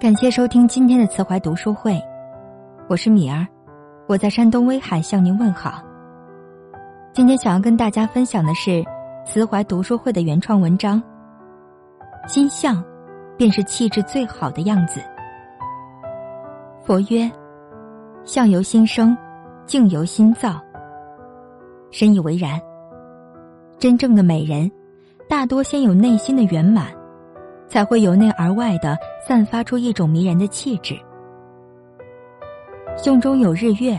感谢收听今天的慈怀读书会，我是米儿，我在山东威海向您问好。今天想要跟大家分享的是慈怀读书会的原创文章《心相，便是气质最好的样子》。佛曰：“相由心生，境由心造。”深以为然。真正的美人，大多先有内心的圆满。才会由内而外的散发出一种迷人的气质。胸中有日月，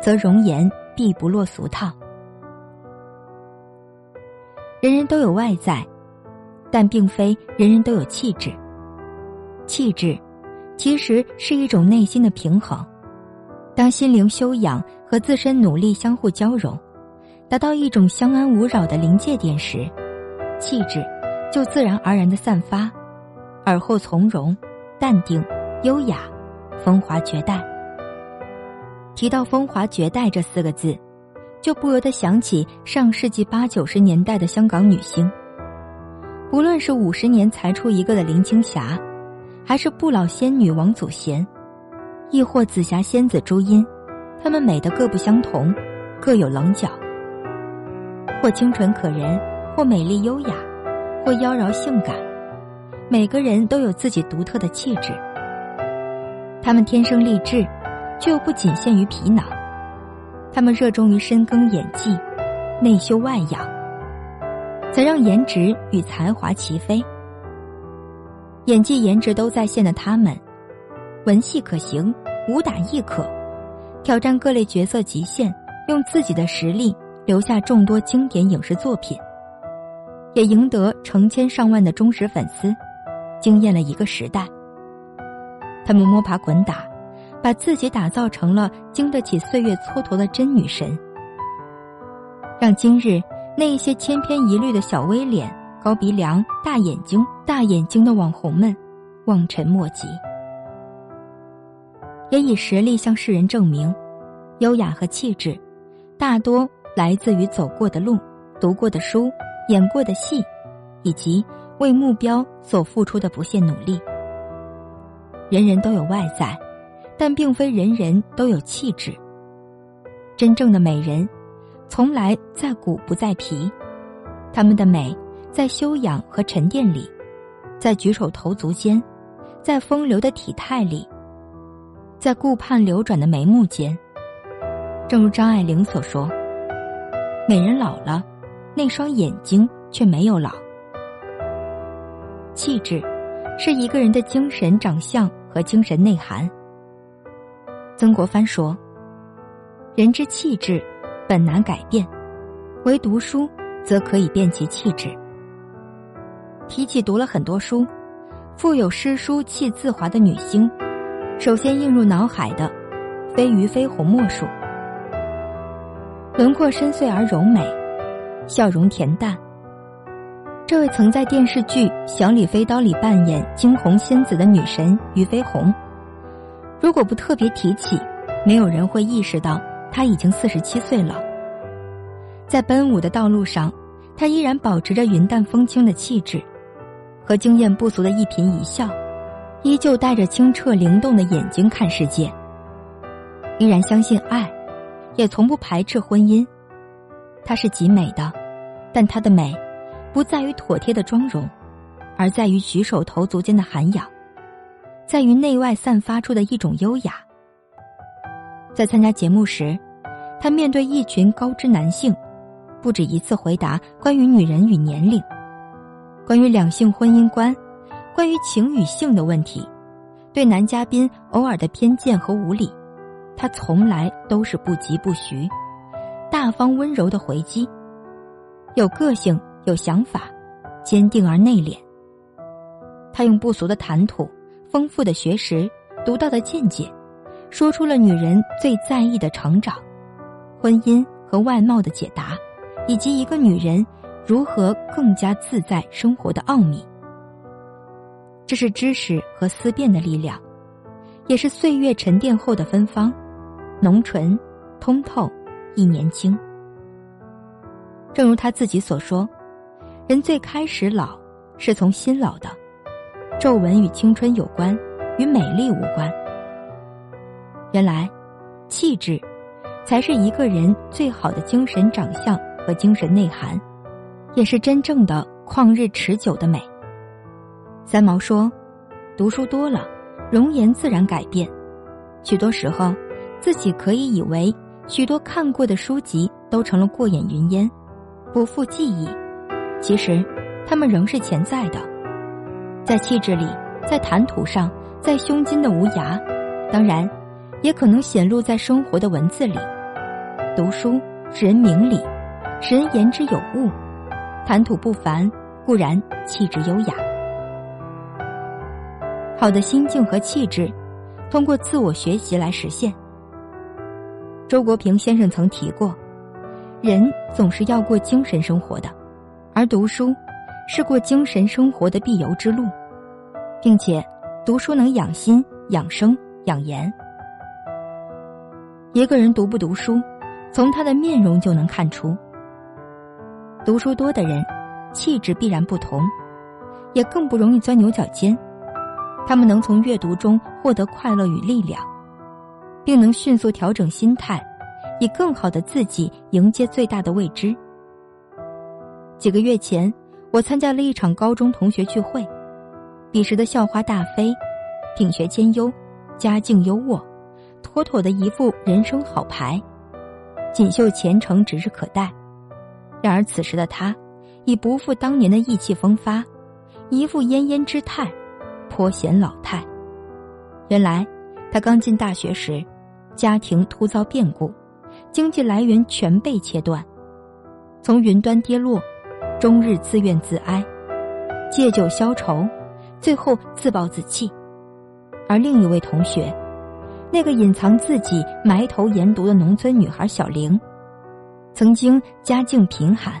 则容颜必不落俗套。人人都有外在，但并非人人都有气质。气质，其实是一种内心的平衡。当心灵修养和自身努力相互交融，达到一种相安无扰的临界点时，气质。就自然而然的散发，而后从容、淡定、优雅、风华绝代。提到“风华绝代”这四个字，就不由得想起上世纪八九十年代的香港女星。不论是五十年才出一个的林青霞，还是不老仙女王祖贤，亦或紫霞仙子朱茵，她们美的各不相同，各有棱角，或清纯可人，或美丽优雅。或妖娆性感，每个人都有自己独特的气质。他们天生丽质，却又不仅限于皮囊。他们热衷于深耕演技，内修外养，才让颜值与才华齐飞。演技、颜值都在线的他们，文戏可行，武打亦可，挑战各类角色极限，用自己的实力留下众多经典影视作品。也赢得成千上万的忠实粉丝，惊艳了一个时代。他们摸爬滚打，把自己打造成了经得起岁月蹉跎的真女神，让今日那一些千篇一律的小 V 脸、高鼻梁、大眼睛、大眼睛的网红们望尘莫及。也以实力向世人证明，优雅和气质，大多来自于走过的路、读过的书。演过的戏，以及为目标所付出的不懈努力。人人都有外在，但并非人人都有气质。真正的美人，从来在骨不在皮，他们的美在修养和沉淀里，在举手投足间，在风流的体态里，在顾盼流转的眉目间。正如张爱玲所说：“美人老了。”那双眼睛却没有老。气质，是一个人的精神长相和精神内涵。曾国藩说：“人之气质，本难改变，唯读书则可以变其气质。”提起读了很多书、富有诗书气自华的女星，首先映入脑海的，非俞飞鸿莫属。轮廓深邃而柔美。笑容恬淡。这位曾在电视剧《小李飞刀》里扮演惊鸿仙子的女神俞飞鸿，如果不特别提起，没有人会意识到她已经四十七岁了。在奔舞的道路上，她依然保持着云淡风轻的气质，和惊艳不俗的一颦一笑，依旧带着清澈灵动的眼睛看世界。依然相信爱，也从不排斥婚姻。她是极美的，但她的美，不在于妥帖的妆容，而在于举手投足间的涵养，在于内外散发出的一种优雅。在参加节目时，他面对一群高知男性，不止一次回答关于女人与年龄、关于两性婚姻观、关于情与性的问题。对男嘉宾偶尔的偏见和无理，他从来都是不疾不徐。大方温柔的回击，有个性、有想法，坚定而内敛。他用不俗的谈吐、丰富的学识、独到的见解，说出了女人最在意的成长、婚姻和外貌的解答，以及一个女人如何更加自在生活的奥秘。这是知识和思辨的力量，也是岁月沉淀后的芬芳，浓醇、通透。亦年轻，正如他自己所说：“人最开始老，是从心老的。皱纹与青春有关，与美丽无关。原来，气质才是一个人最好的精神长相和精神内涵，也是真正的旷日持久的美。三毛说：“读书多了，容颜自然改变。许多时候，自己可以以为许多看过的书籍都成了过眼云烟，不复记忆。其实，他们仍是潜在的，在气质里，在谈吐上，在胸襟的无涯。当然。”也可能显露在生活的文字里。读书使人明理，使人言之有物，谈吐不凡，固然气质优雅。好的心境和气质，通过自我学习来实现。周国平先生曾提过，人总是要过精神生活的，而读书是过精神生活的必由之路，并且读书能养心、养生、养颜。一个人读不读书，从他的面容就能看出。读书多的人，气质必然不同，也更不容易钻牛角尖。他们能从阅读中获得快乐与力量，并能迅速调整心态，以更好的自己迎接最大的未知。几个月前，我参加了一场高中同学聚会，彼时的校花大飞，品学兼优，家境优渥。妥妥的一副人生好牌，锦绣前程指日可待。然而此时的他，已不复当年的意气风发，一副奄奄之态，颇显老态。原来他刚进大学时，家庭突遭变故，经济来源全被切断，从云端跌落，终日自怨自哀，借酒消愁，最后自暴自弃。而另一位同学。那个隐藏自己、埋头研读的农村女孩小玲，曾经家境贫寒，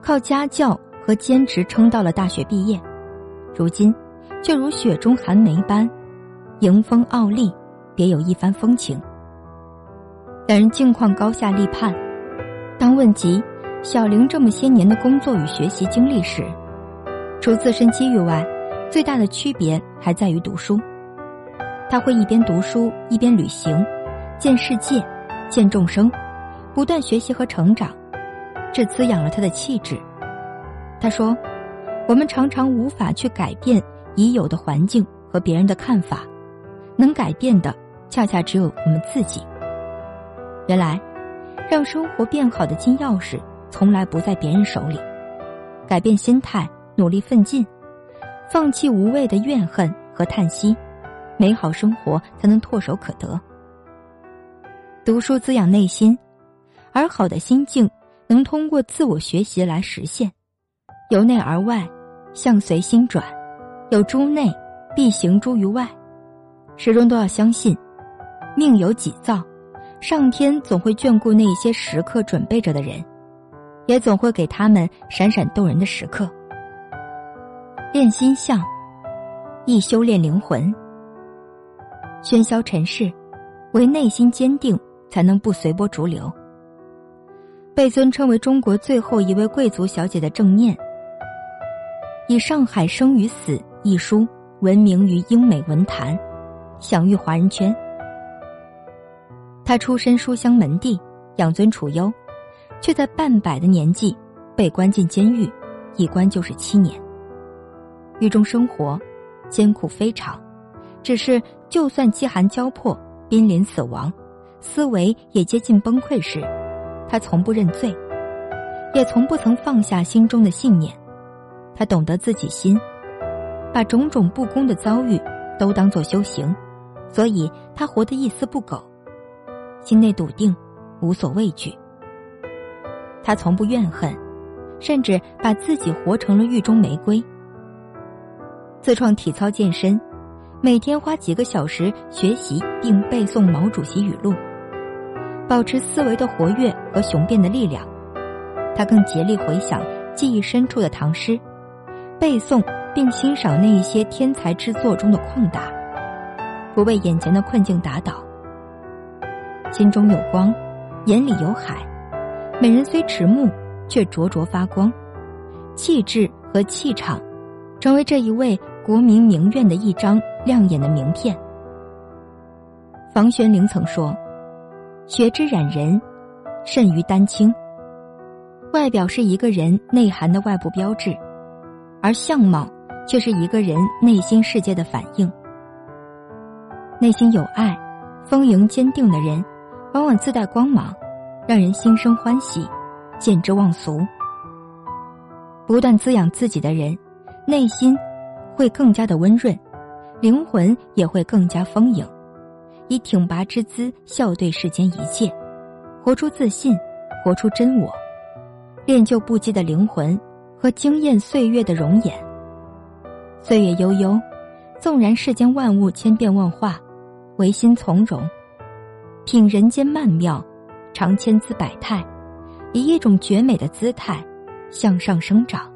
靠家教和兼职撑到了大学毕业，如今却如雪中寒梅般迎风傲立，别有一番风情。两人境况高下立判。当问及小玲这么些年的工作与学习经历时，除自身机遇外，最大的区别还在于读书。他会一边读书一边旅行，见世界，见众生，不断学习和成长，这滋养了他的气质。他说：“我们常常无法去改变已有的环境和别人的看法，能改变的恰恰只有我们自己。原来，让生活变好的金钥匙从来不在别人手里。改变心态，努力奋进，放弃无谓的怨恨和叹息。”美好生活才能唾手可得。读书滋养内心，而好的心境能通过自我学习来实现。由内而外，相随心转，有诸内，必行诸于外。始终都要相信，命由己造，上天总会眷顾那些时刻准备着的人，也总会给他们闪闪动人的时刻。练心相，亦修炼灵魂。喧嚣尘世，唯内心坚定，才能不随波逐流。被尊称为中国最后一位贵族小姐的郑念，以《上海生与死》一书闻名于英美文坛，享誉华人圈。她出身书香门第，养尊处优，却在半百的年纪被关进监狱，一关就是七年。狱中生活艰苦非常。只是，就算饥寒交迫、濒临死亡，思维也接近崩溃时，他从不认罪，也从不曾放下心中的信念。他懂得自己心，把种种不公的遭遇都当作修行，所以他活得一丝不苟，心内笃定，无所畏惧。他从不怨恨，甚至把自己活成了狱中玫瑰。自创体操健身。每天花几个小时学习并背诵毛主席语录，保持思维的活跃和雄辩的力量。他更竭力回想记忆深处的唐诗，背诵并欣赏那一些天才之作中的旷达，不被眼前的困境打倒。心中有光，眼里有海。美人虽迟暮，却灼灼发光。气质和气场，成为这一位。国民名媛的一张亮眼的名片。房玄龄曾说：“学之染人，甚于丹青。”外表是一个人内涵的外部标志，而相貌却是一个人内心世界的反应。内心有爱、丰盈坚定的人，往往自带光芒，让人心生欢喜，见之忘俗。不断滋养自己的人，内心会更加的温润，灵魂也会更加丰盈，以挺拔之姿笑对世间一切，活出自信，活出真我。练就不羁的灵魂和惊艳岁月的容颜。岁月悠悠，纵然世间万物千变万化，唯心从容，品人间曼妙，常千姿百态，以一种绝美的姿态向上生长。